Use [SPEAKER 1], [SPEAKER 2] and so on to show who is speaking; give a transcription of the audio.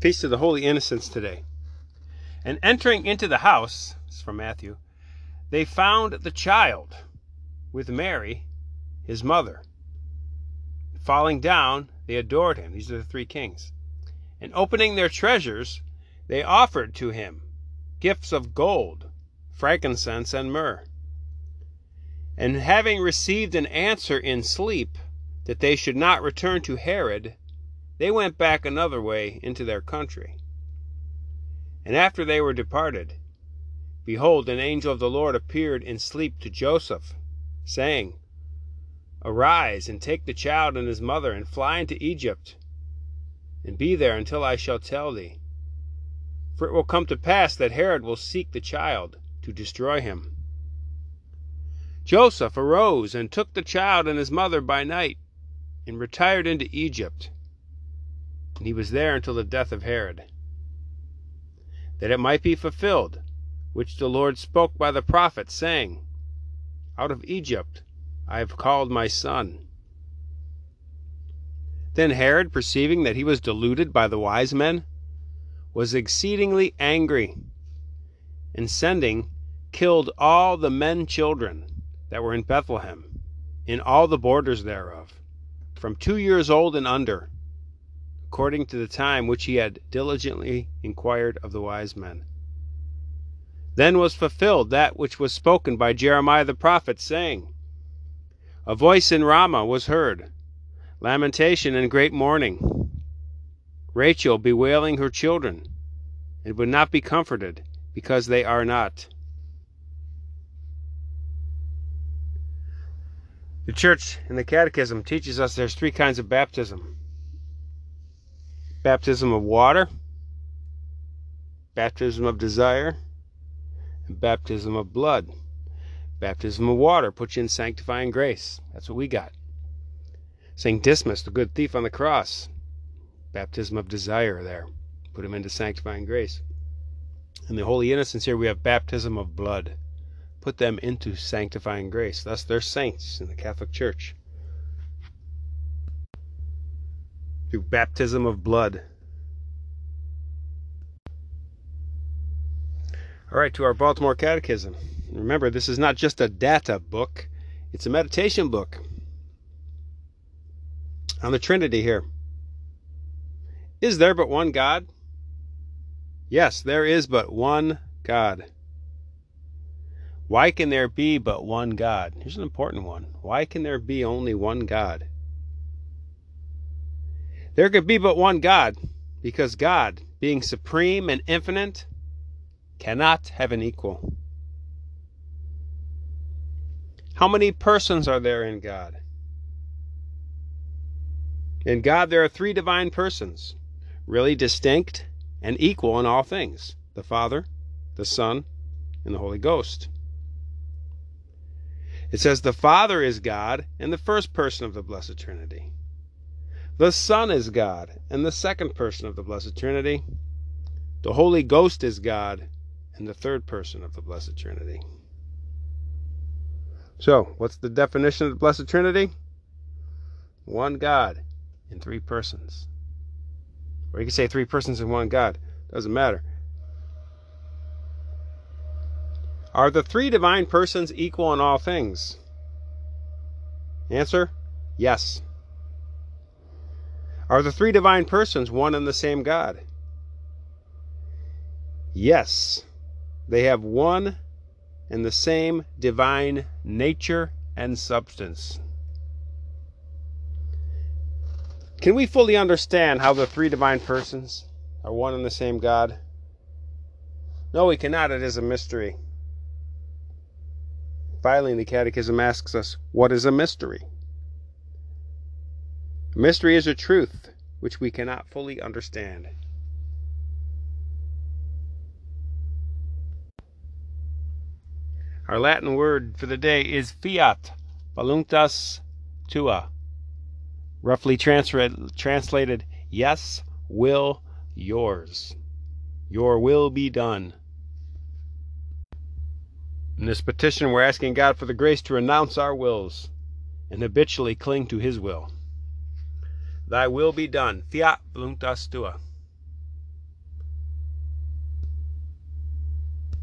[SPEAKER 1] Feast of the Holy Innocents today. And entering into the house, from Matthew, they found the child with Mary, his mother. Falling down, they adored him. These are the three kings. And opening their treasures, they offered to him gifts of gold, frankincense, and myrrh. And having received an answer in sleep that they should not return to Herod, they went back another way into their country. And after they were departed, behold, an angel of the Lord appeared in sleep to Joseph, saying, Arise and take the child and his mother and fly into Egypt, and be there until I shall tell thee. For it will come to pass that Herod will seek the child to destroy him. Joseph arose and took the child and his mother by night and retired into Egypt and he was there until the death of Herod. That it might be fulfilled, which the Lord spoke by the prophet, saying, Out of Egypt I have called my son. Then Herod, perceiving that he was deluded by the wise men, was exceedingly angry, and sending, killed all the men children that were in Bethlehem, in all the borders thereof, from two years old and under according to the time which he had diligently inquired of the wise men. Then was fulfilled that which was spoken by Jeremiah the prophet, saying, A voice in Ramah was heard, lamentation and great mourning, Rachel bewailing her children, and would not be comforted, because they are not. The church in the Catechism teaches us there's three kinds of baptism baptism of water, baptism of desire, and baptism of blood. Baptism of water puts you in sanctifying grace. That's what we got. St. Dismas, the good thief on the cross, baptism of desire there, put him into sanctifying grace. In the holy innocents here we have baptism of blood, put them into sanctifying grace. Thus they're saints in the Catholic Church. Through baptism of blood. All right, to our Baltimore Catechism. Remember, this is not just a data book, it's a meditation book on the Trinity here. Is there but one God? Yes, there is but one God. Why can there be but one God? Here's an important one. Why can there be only one God? There could be but one God, because God, being supreme and infinite, cannot have an equal. How many persons are there in God? In God, there are three divine persons, really distinct and equal in all things the Father, the Son, and the Holy Ghost. It says the Father is God and the first person of the Blessed Trinity. The Son is God and the second person of the Blessed Trinity. The Holy Ghost is God and the third person of the Blessed Trinity. So, what's the definition of the Blessed Trinity? One God in three persons. Or you can say three persons in one God. Doesn't matter. Are the three divine persons equal in all things? Answer yes. Are the three divine persons one and the same God? Yes, they have one and the same divine nature and substance. Can we fully understand how the three divine persons are one and the same God? No, we cannot. It is a mystery. Finally, the Catechism asks us, What is a mystery? Mystery is a truth which we cannot fully understand. Our Latin word for the day is fiat voluntas tua, roughly translated, yes, will, yours. Your will be done. In this petition, we're asking God for the grace to renounce our wills and habitually cling to His will. Thy will be done. Fiat voluntas tua.